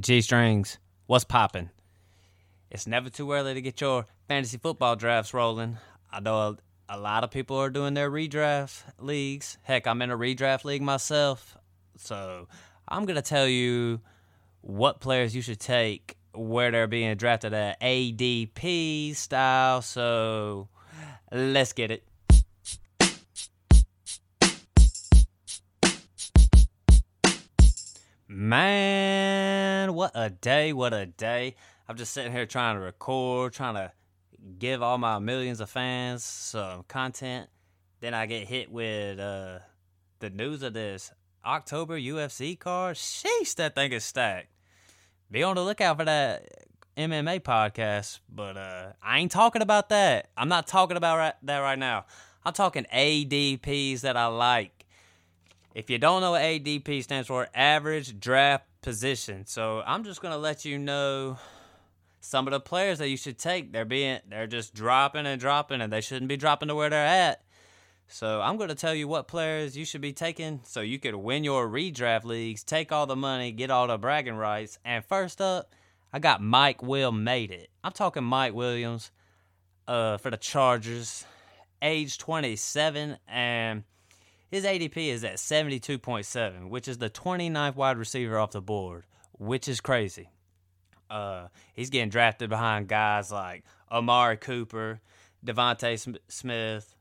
G strings, what's poppin'? It's never too early to get your fantasy football drafts rolling. I know a, a lot of people are doing their redraft leagues. Heck, I'm in a redraft league myself. So I'm going to tell you what players you should take where they're being drafted at ADP style. So let's get it. Man, what a day, what a day. I'm just sitting here trying to record, trying to give all my millions of fans some content. Then I get hit with uh, the news of this October UFC card. Sheesh, that thing is stacked. Be on the lookout for that MMA podcast, but uh, I ain't talking about that. I'm not talking about that right now. I'm talking ADPs that I like. If you don't know ADP stands for, average draft position. So I'm just gonna let you know some of the players that you should take. They're being they're just dropping and dropping, and they shouldn't be dropping to where they're at. So I'm gonna tell you what players you should be taking so you could win your redraft leagues, take all the money, get all the bragging rights. And first up, I got Mike Will made it. I'm talking Mike Williams, uh, for the Chargers, age 27 and his ADP is at 72.7, which is the 29th wide receiver off the board, which is crazy. Uh, he's getting drafted behind guys like Amari Cooper, DeVonta Smith,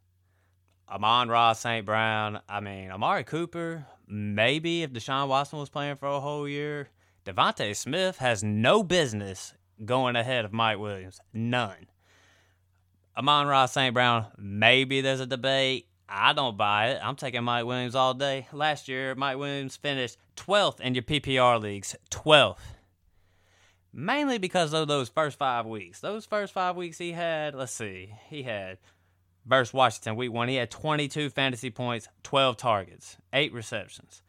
Amon-Ra St. Brown. I mean, Amari Cooper, maybe if Deshaun Watson was playing for a whole year. DeVonta Smith has no business going ahead of Mike Williams. None. Amon-Ra St. Brown, maybe there's a debate. I don't buy it. I'm taking Mike Williams all day. Last year, Mike Williams finished 12th in your PPR leagues. 12th. Mainly because of those first five weeks. Those first five weeks he had, let's see, he had versus Washington week one, he had 22 fantasy points, 12 targets, 8 receptions.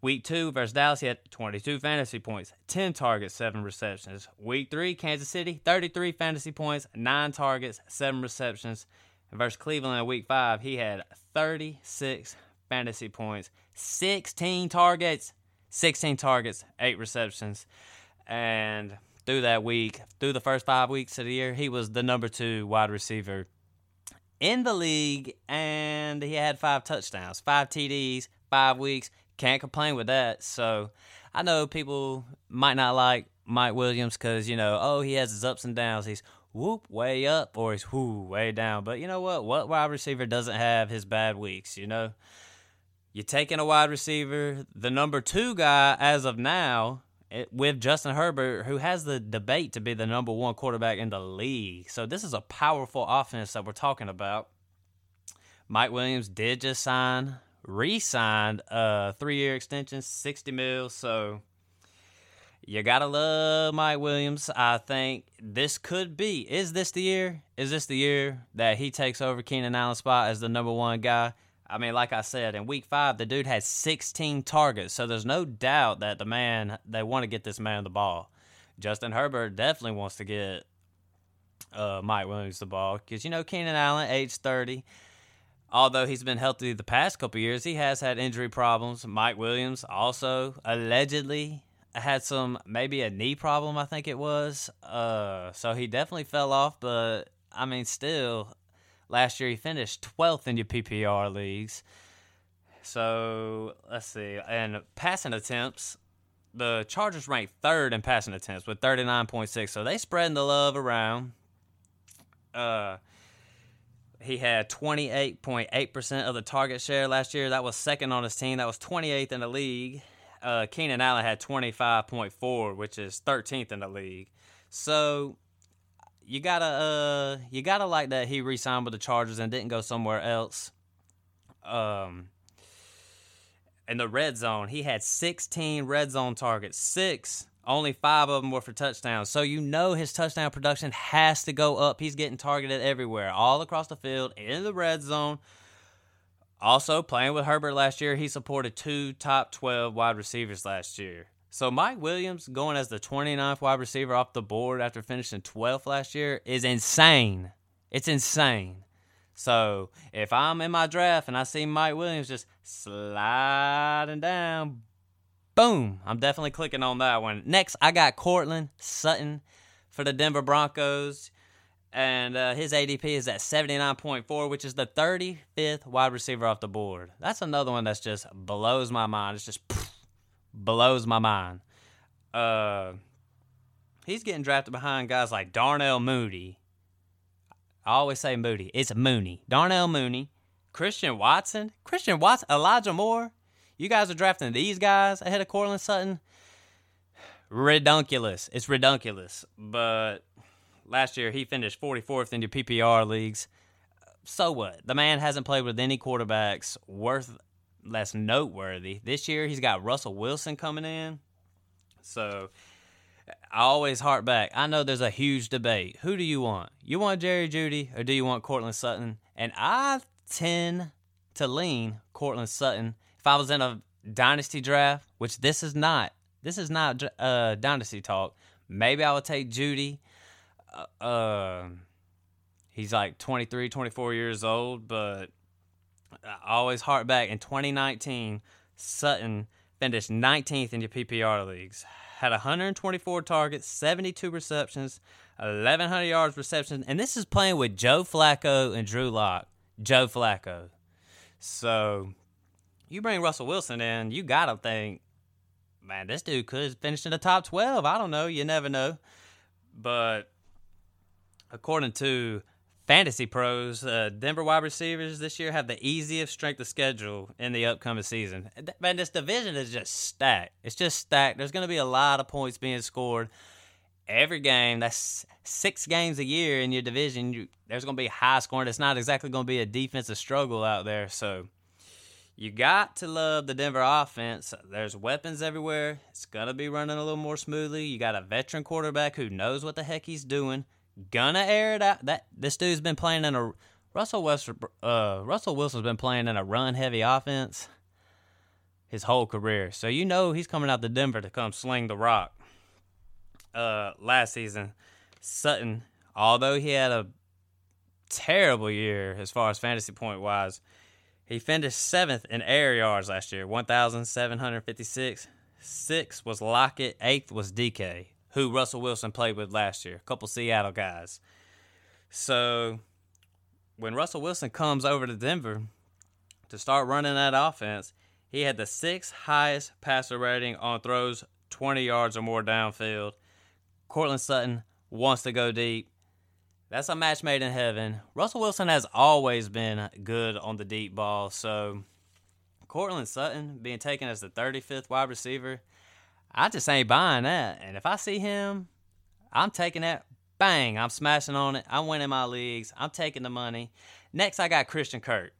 Week two versus Dallas, he had 22 fantasy points, 10 targets, 7 receptions. Week three, Kansas City, 33 fantasy points, 9 targets, 7 receptions versus Cleveland in week five, he had 36 fantasy points, 16 targets, 16 targets, 8 receptions. And through that week, through the first five weeks of the year, he was the number two wide receiver in the league, and he had five touchdowns, five TDs, five weeks. Can't complain with that. So I know people might not like Mike Williams because, you know, oh, he has his ups and downs. He's whoop way up or he's whoo way down. But you know what? What wide receiver doesn't have his bad weeks? You know, you're taking a wide receiver, the number two guy as of now. It, with Justin Herbert, who has the debate to be the number one quarterback in the league. So, this is a powerful offense that we're talking about. Mike Williams did just sign, re signed a three year extension, 60 mil. So, you gotta love Mike Williams. I think this could be. Is this the year? Is this the year that he takes over Keenan Allen's spot as the number one guy? I mean, like I said, in week five, the dude had 16 targets, so there's no doubt that the man they want to get this man the ball. Justin Herbert definitely wants to get uh, Mike Williams the ball because you know Keenan Allen, age 30. Although he's been healthy the past couple years, he has had injury problems. Mike Williams also allegedly had some maybe a knee problem, I think it was. Uh, so he definitely fell off, but I mean, still, last year he finished 12th in your PPR leagues. So let's see, and passing attempts, the Chargers ranked third in passing attempts with 39.6. So they spreading the love around. Uh, he had 28.8% of the target share last year. That was second on his team. That was 28th in the league uh, Keenan Allen had 25.4, which is 13th in the league. So you gotta uh you gotta like that he re-signed with the Chargers and didn't go somewhere else. Um in the red zone, he had 16 red zone targets. Six, only five of them were for touchdowns. So you know his touchdown production has to go up. He's getting targeted everywhere, all across the field, in the red zone. Also, playing with Herbert last year, he supported two top 12 wide receivers last year. So Mike Williams going as the 29th wide receiver off the board after finishing 12th last year is insane. It's insane. So if I'm in my draft and I see Mike Williams just sliding down, Boom. I'm definitely clicking on that one. Next, I got Courtland Sutton for the Denver Broncos. And uh, his ADP is at 79.4, which is the 35th wide receiver off the board. That's another one that's just blows my mind. It's just pff, blows my mind. Uh, he's getting drafted behind guys like Darnell Moody. I always say Moody. It's Mooney. Darnell Mooney. Christian Watson. Christian Watson. Elijah Moore. You guys are drafting these guys ahead of Courtland Sutton. Redunculous. It's redunculous. But last year he finished 44th in your PPR leagues. So what? The man hasn't played with any quarterbacks worth less noteworthy. This year he's got Russell Wilson coming in. So I always hark back. I know there's a huge debate. Who do you want? You want Jerry Jeudy or do you want Courtland Sutton? And I tend to lean Courtland Sutton if I was in a dynasty draft, which this is not, this is not uh, dynasty talk. Maybe I would take Jeudy. Uh, uh, he's like 23, 24 years old, but I always heart back. In 2019, Sutton finished 19th in your PPR leagues. Had 124 targets, 72 receptions, 1,100 yards receptions, and this is playing with Joe Flacco and Drew Lock. Joe Flacco. So you bring Russell Wilson in, you gotta think, man, this dude could finish in the top twelve. I don't know, you never know. But according to Fantasy Pros, uh, Denver wide receivers this year have the easiest strength of schedule in the upcoming season. Man, this division is just stacked. It's just stacked. There's going to be a lot of points being scored every game. That's six games a year in your division. You, there's going to be high scoring. It's not exactly going to be a defensive struggle out there. So you got to love the Denver offense. There's weapons everywhere. It's going to be running a little more smoothly. You got a veteran quarterback who knows what the heck he's doing. Gonna air it out. That this dude's been playing in a Russell West, uh, Russell Wilson's been playing in a run heavy offense his whole career. So you know he's coming out to Denver to come sling the rock. Uh, last season, Sutton, although he had a terrible year as far as fantasy point wise, he finished seventh in air yards last year, 1,756. Sixth was Lockett. Eighth was DK, who Russell Wilson played with last year. A couple Seattle guys. So when Russell Wilson comes over to Denver to start running that offense, he had the sixth highest passer rating on throws 20 yards or more downfield. Courtland Sutton wants to go deep. That's a match made in heaven. Russell Wilson has always been good on the deep ball, so Courtland Sutton being taken as the 35th wide receiver, I just ain't buying that. And if I see him, I'm taking that. Bang, I'm smashing on it. I'm winning my leagues. I'm taking the money. Next, I got Christian Kirk.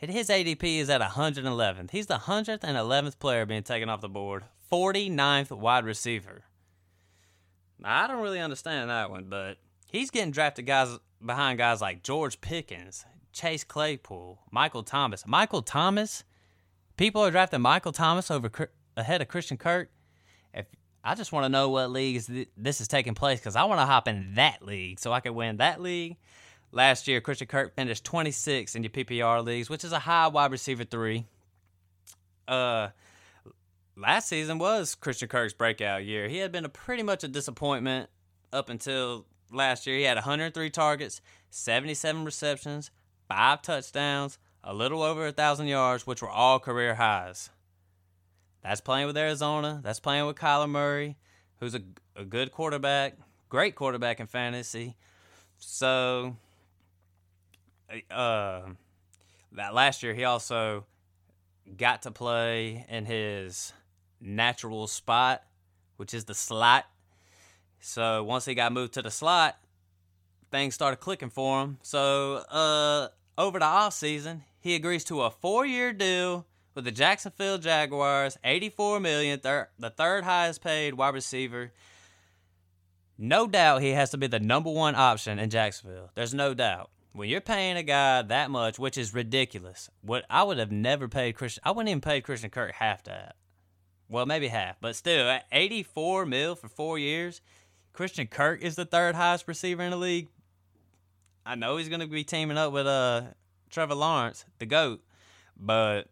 And His ADP is at 111th. He's the 111th player being taken off the board, 49th wide receiver. Now, I don't really understand that one, but he's getting drafted guys behind guys like George Pickens, Chase Claypool, Michael Thomas. Michael Thomas, people are drafting Michael Thomas over ahead of Christian Kirk. I just want to know what leagues this is taking place because I want to hop in that league so I can win that league. Last year, Christian Kirk finished 26 in your PPR leagues, which is a high wide receiver three. Uh, last season was Christian Kirk's breakout year. He had been a pretty much a disappointment up until last year. He had 103 targets, 77 receptions, five touchdowns, a little over a thousand yards, which were all career highs. That's playing with Arizona. That's playing with Kyler Murray, who's a, a good quarterback, great quarterback in fantasy. So, uh, that last year he also got to play in his natural spot, which is the slot. So once he got moved to the slot, things started clicking for him. So uh, over the off season, he agrees to a four-year deal with the Jacksonville Jaguars, 84 million, thir- the third highest paid wide receiver. No doubt he has to be the number one option in Jacksonville. There's no doubt. When you're paying a guy that much, which is ridiculous, what I would have never paid Christian, I wouldn't even pay Christian Kirk half that. Well, maybe half, but still, at 84 mil for four years, Christian Kirk is the third highest receiver in the league. I know he's going to be teaming up with uh Trevor Lawrence, the goat, but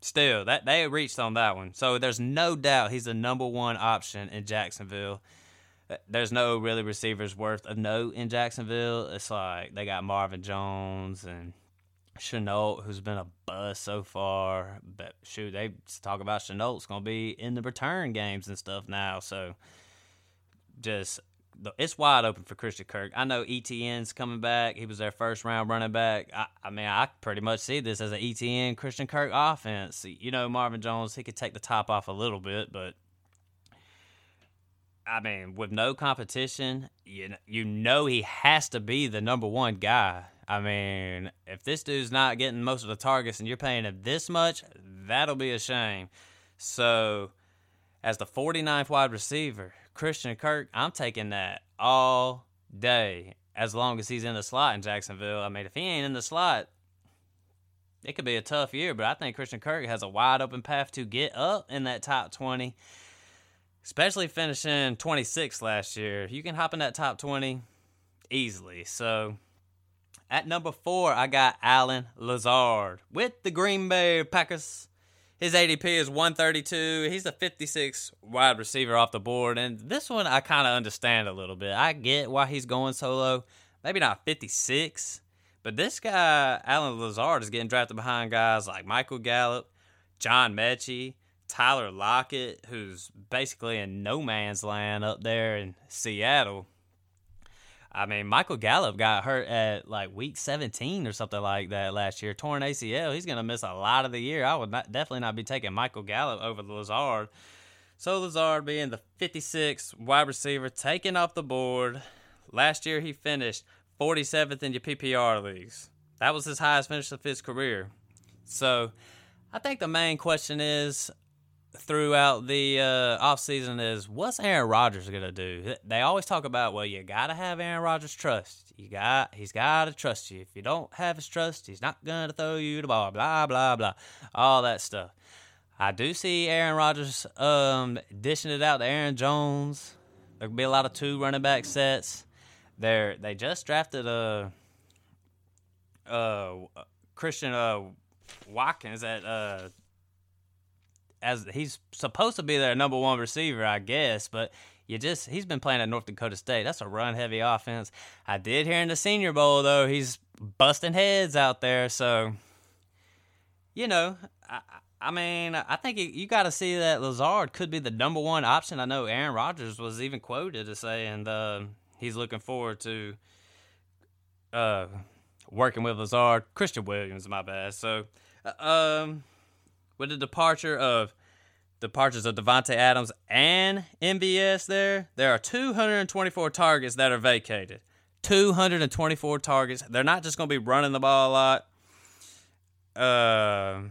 still, that they reached on that one. So there's no doubt he's the number one option in Jacksonville. Uh, there's no really receivers worth a note in Jacksonville. It's like they got Marvin Jones and Shenault, who's been a bust so far. But shoot, they talk about Shenault's gonna be in the return games and stuff now. So just it's wide open for Christian Kirk. I know ETN's coming back. He was their first round running back. I, I, mean, I pretty much see this as an ETN Christian Kirk offense. You know, Marvin Jones, he could take the top off a little bit, but I mean, with no competition, you you know he has to be the number one guy. I mean, if this dude's not getting most of the targets and you're paying him this much, that'll be a shame. So, as the 49th wide receiver, Christian Kirk, I'm taking that all day as long as he's in the slot in Jacksonville. I mean, if he ain't in the slot, it could be a tough year, but I think Christian Kirk has a wide open path to get up in that top 20, especially finishing 26 last year. You can hop in that top 20 easily. So at number four, I got Allen Lazard with the Green Bay Packers. His ADP is 132. He's a 56 wide receiver off the board. And this one I kind of understand a little bit. I get why he's going solo. Maybe not 56. But this guy, Allen Lazard, is getting drafted behind guys like Michael Gallup, John Metchie, Tyler Lockett, who's basically in no man's land up there in Seattle. I mean, Michael Gallup got hurt at like week 17 or something like that last year, torn ACL. He's going to miss a lot of the year. I would not, definitely not be taking Michael Gallup over the Lazard. So Lazard being the 56 wide receiver, taken off the board. Last year he finished 47th in your PPR leagues. That was his highest finish of his career. So I think the main question is throughout the uh, offseason is what's Aaron Rodgers going to do? They always talk about, well, you got to have Aaron Rodgers' trust. You got he's got to trust you. If you don't have his trust, he's not going to throw you the ball, blah blah blah. All that stuff. I do see Aaron Rodgers um, dishing it out to Aaron Jones. There could be a lot of two running back sets. They they just drafted a uh, uh, Christian uh, Watkins at uh, as he's supposed to be their number one receiver, I guess, but you just he's been playing at North Dakota State. That's a run heavy offense. I did hear in the Senior Bowl though he's busting heads out there, so you know, I, I mean, I think you got to see that Lazard could be the number one option. I know Aaron Rodgers was even quoted as saying uh, he's looking forward to uh, working with Lazard. Christian Williams, my bad. So, uh, um, with the departure of departures of Davante Adams and MVS there, there are 224 targets that are vacated. 224 targets. They're not just going to be running the ball a lot. Uh,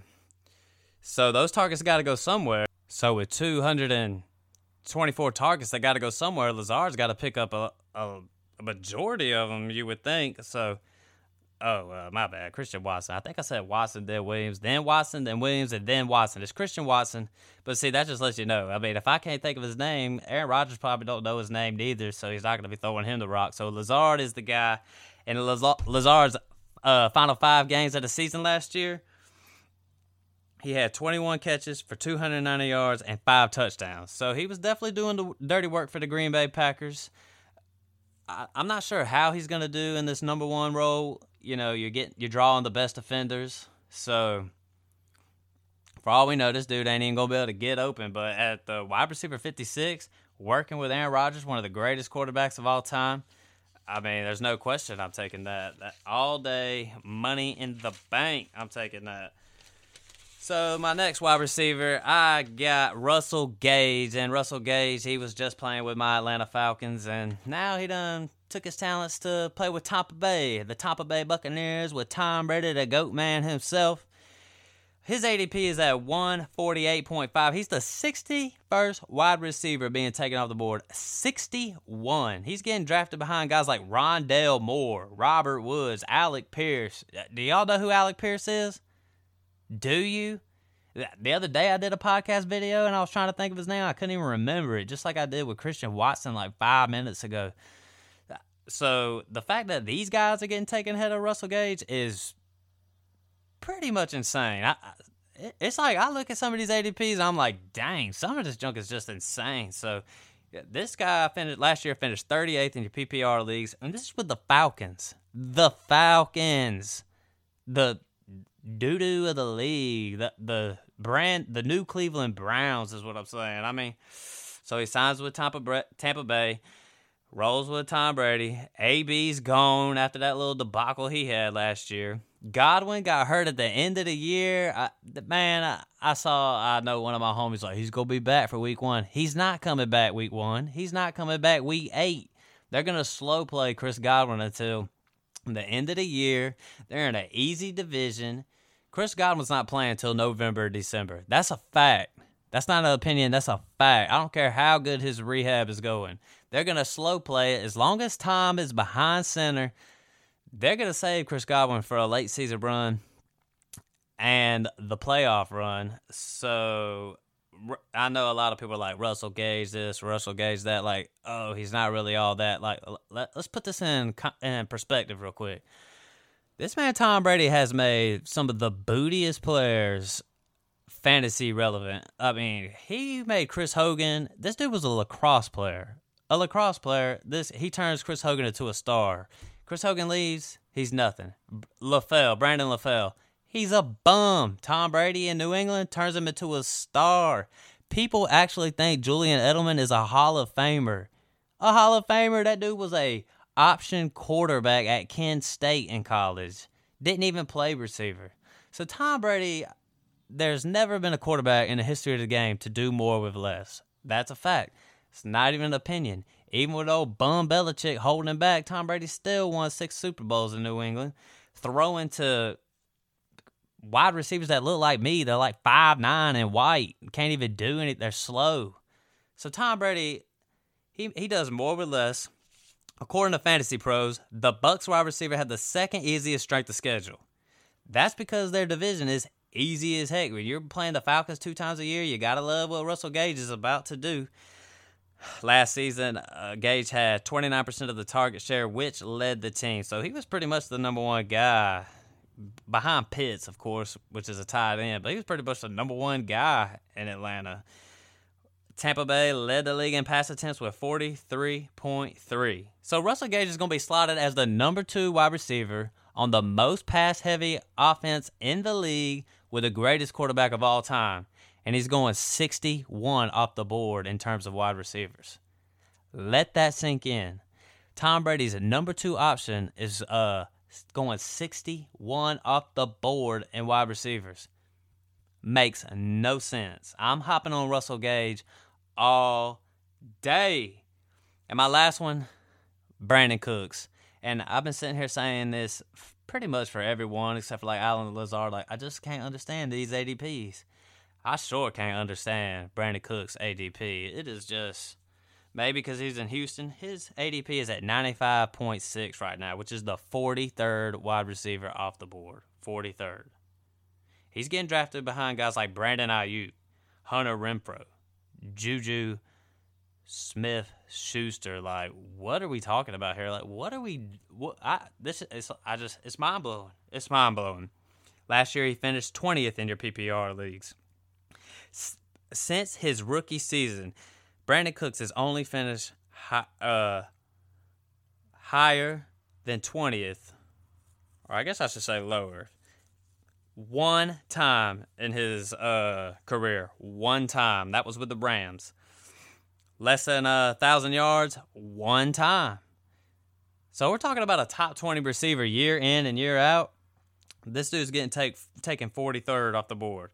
so those targets got to go somewhere. So with 224 targets, they got to go somewhere. Lazard's got to pick up a, a, a majority of them, you would think. So Oh, uh, my bad. Christian Watson. I think I said Watson, then Williams, then Watson, then Williams, and then Watson. It's Christian Watson. But see, that just lets you know. I mean, if I can't think of his name, Aaron Rodgers probably don't know his name neither, so he's not going to be throwing him the rock. So Lazard is the guy. And Lazard's uh, final five games of the season last year, he had 21 catches for 290 yards and five touchdowns. So he was definitely doing the dirty work for the Green Bay Packers. I, am not sure how he's going to do in this number one role you know, you're getting you're drawing the best offenders. So for all we know, this dude ain't even gonna be able to get open. But at the wide receiver 56, working with Aaron Rodgers, one of the greatest quarterbacks of all time. I mean, there's no question I'm taking that. that all day money in the bank. I'm taking that. So my next wide receiver, I got Russell Gage, and Russell Gage, he was just playing with my Atlanta Falcons, and now he done took his talents to play with Tampa Bay, the Tampa Bay Buccaneers with Tom Brady, the GOAT man himself. His ADP is at 148.5. He's the 61st wide receiver being taken off the board. 61. He's getting drafted behind guys like Rondale Moore, Robert Woods, Alec Pierce. Uh, do y'all know who Alec Pierce is? Do you? The other day I did a podcast video and I was trying to think of his name. I couldn't even remember it, just like I did with Christian Watson like five minutes ago. So the fact that these guys are getting taken ahead of Russell Gage is pretty much insane. I, it's like I look at some of these ADPs and I'm like, dang, some of this junk is just insane. So this guy finished last year finished 38th in your PPR leagues, and this is with the Falcons. The Falcons, the doo doo of the league, the the brand, the new Cleveland Browns is what I'm saying. I mean, so he signs with Tampa Tampa Bay, rolls with Tom Brady. AB's gone after that little debacle he had last year. Godwin got hurt at the end of the year. I, man, I, I, saw, I know one of my homies like, he's going to be back for week one. He's not coming back week one. He's not coming back week eight. They're going to slow play Chris Godwin until the end of the year. They're in an easy division. Chris Godwin's not playing until November, December. That's a fact. That's not an opinion. That's a fact. I don't care how good his rehab is going. They're going to slow play it. As long as Tom is behind center, they're going to save Chris Godwin for a late season run and the playoff run. So I know a lot of people are like Russell Gage this, Russell Gage that. Like, oh, he's not really all that. Like, let, us put this in in perspective real quick. This man Tom Brady has made some of the bootiest players fantasy relevant. I mean, he made Chris Hogan. This dude was a lacrosse player. A lacrosse player. This he turns Chris Hogan into a star. Chris Hogan leaves, he's nothing. LaFell, Brandon LaFell, he's a bum. Tom Brady in New England turns him into a star. People actually think Julian Edelman is a Hall of Famer. A Hall of Famer, that dude was a option quarterback at Kent State in college. Didn't even play receiver. So Tom Brady, there's never been a quarterback in the history of the game to do more with less. That's a fact. It's not even an opinion. Even with old bum Belichick holding back, Tom Brady still won six Super Bowls in New England, throwing to wide receivers that look like me. They're like five nine and white, can't even do anything. They're slow. So Tom Brady, he he does more with less. According to Fantasy Pros, the Bucs wide receiver had the second easiest strength of schedule. That's because their division is easy as heck. When you're playing the Falcons two times a year, you gotta love what Russell Gage is about to do. Last season, uh, Gage had 29% of the target share, which led the team. So he was pretty much the number one guy behind Pitts, of course, which is a tight end, but he was pretty much the number one guy in Atlanta. Tampa Bay led the league in pass attempts with 43.3. So Russell Gage is going to be slotted as the number two wide receiver on the most pass heavy offense in the league with the greatest quarterback of all time and he's going 61 off the board in terms of wide receivers. Let that sink in. Tom Brady's number two option is uh going 61 off the board in wide receivers. Makes no sense. I'm hopping on Russell Gage all day. And my last one, Brandin Cooks. And I've been sitting here saying this pretty much for everyone except for like Allen Lazard. Like, I just can't understand these ADPs. I sure can't understand Brandin Cook's ADP. It is just maybe because he's in Houston. His ADP is at 95.6 right now, which is the 43rd wide receiver off the board. 43rd. He's getting drafted behind guys like Brandon Aiyuk, Hunter Renfrow, Juju Smith Schuster. Like, what are we talking about here? Like, what are we? What I this is? I just it's mind blowing. It's mind blowing. Last year he finished 20th in your PPR leagues since his rookie season, Brandin Cooks has only finished high, uh, higher than 20th, or I guess I should say lower, one time in his uh, career. One time. That was with the Rams. Less than a thousand yards, one time. So we're talking about a top 20 receiver year in and year out. This dude's getting take, taken 43rd off the board.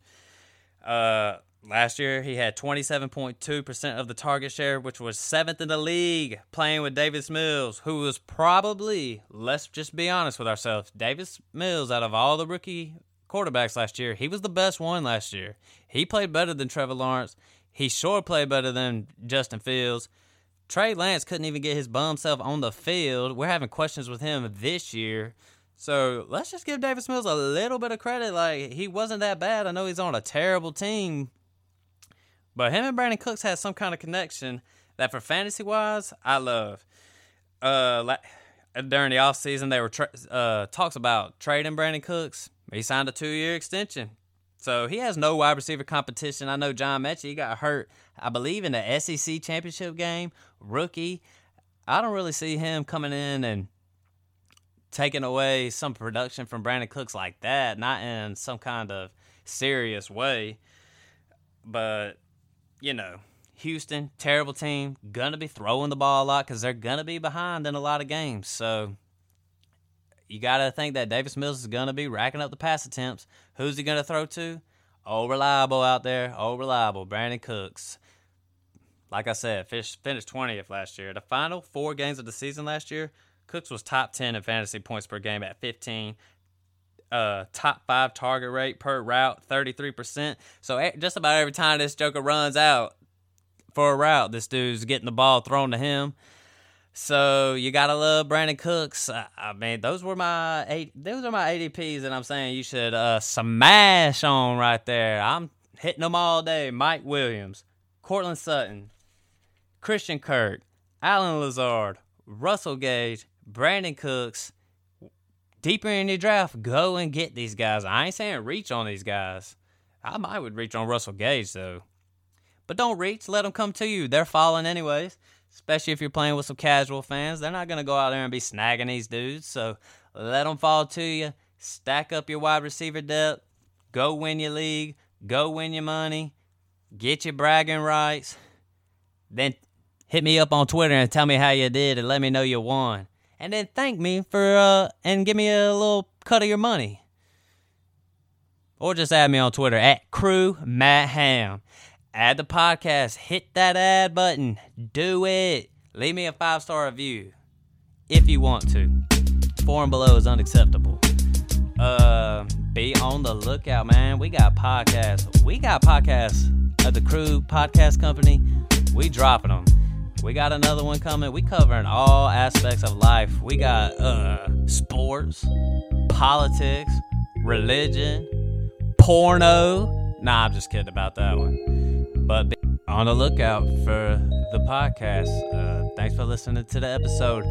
Uh, last year, he had 27.2% of the target share, which was seventh in the league, playing with Davis Mills, who was probably, let's just be honest with ourselves, Davis Mills, out of all the rookie quarterbacks last year, he was the best one last year. He played better than Trevor Lawrence. He sure played better than Justin Fields. Trey Lance couldn't even get his bum self on the field. We're having questions with him this year. So let's just give Davis Mills a little bit of credit. Like he wasn't that bad. I know he's on a terrible team, but him and Brandin Cooks had some kind of connection that, for fantasy wise, I love. Uh, during the offseason, they were tra- uh talks about trading Brandin Cooks. He signed a two year extension. So he has no wide receiver competition. I know John Metchie he got hurt, I believe, in the SEC championship game. Rookie. I don't really see him coming in and taking away some production from Brandin Cooks like that, not in some kind of serious way. But, you know, Houston, terrible team, gonna be throwing the ball a lot because they're gonna be behind in a lot of games. So you gotta think that Davis Mills is gonna be racking up the pass attempts. Who's he gonna throw to? Oh, reliable out there. Oh, reliable. Brandin Cooks. Like I said, finished, finished 20th last year. The final four games of the season last year, Cooks was top 10 in fantasy points per game at 15. Uh, top five target rate per route, 33%. So just about every time this Joker runs out for a route, this dude's getting the ball thrown to him. So you gotta love Brandin Cooks. I, I mean, those were my eight. Those are my ADPs, and I'm saying you should uh, smash on right there. I'm hitting them all day. Mike Williams, Courtland Sutton, Christian Kirk, Allen Lazard, Russell Gage, Brandin Cooks. Deeper in the draft, go and get these guys. I ain't saying reach on these guys. I might would reach on Russell Gage though, but don't reach. Let them come to you. They're falling anyways. Especially if you're playing with some casual fans, they're not gonna go out there and be snagging these dudes. So let them fall to you. Stack up your wide receiver depth. Go win your league. Go win your money. Get your bragging rights. Then hit me up on Twitter and tell me how you did and let me know you won and then thank me for uh and give me a little cut of your money. Or just add me on Twitter at Crew Matt Hamm. Add the podcast. Hit that ad button. Do it. Leave me a five star review if you want to. Four and below is unacceptable. Uh, be on the lookout, man. We got podcasts. We got podcasts of the Crew Podcast Company. We dropping them. We got another one coming. We covering all aspects of life. We got uh sports, politics, religion, porno. Nah, I'm just kidding about that one. But be on the lookout for the podcast. Uh, thanks for listening to the episode.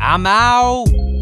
I'm out.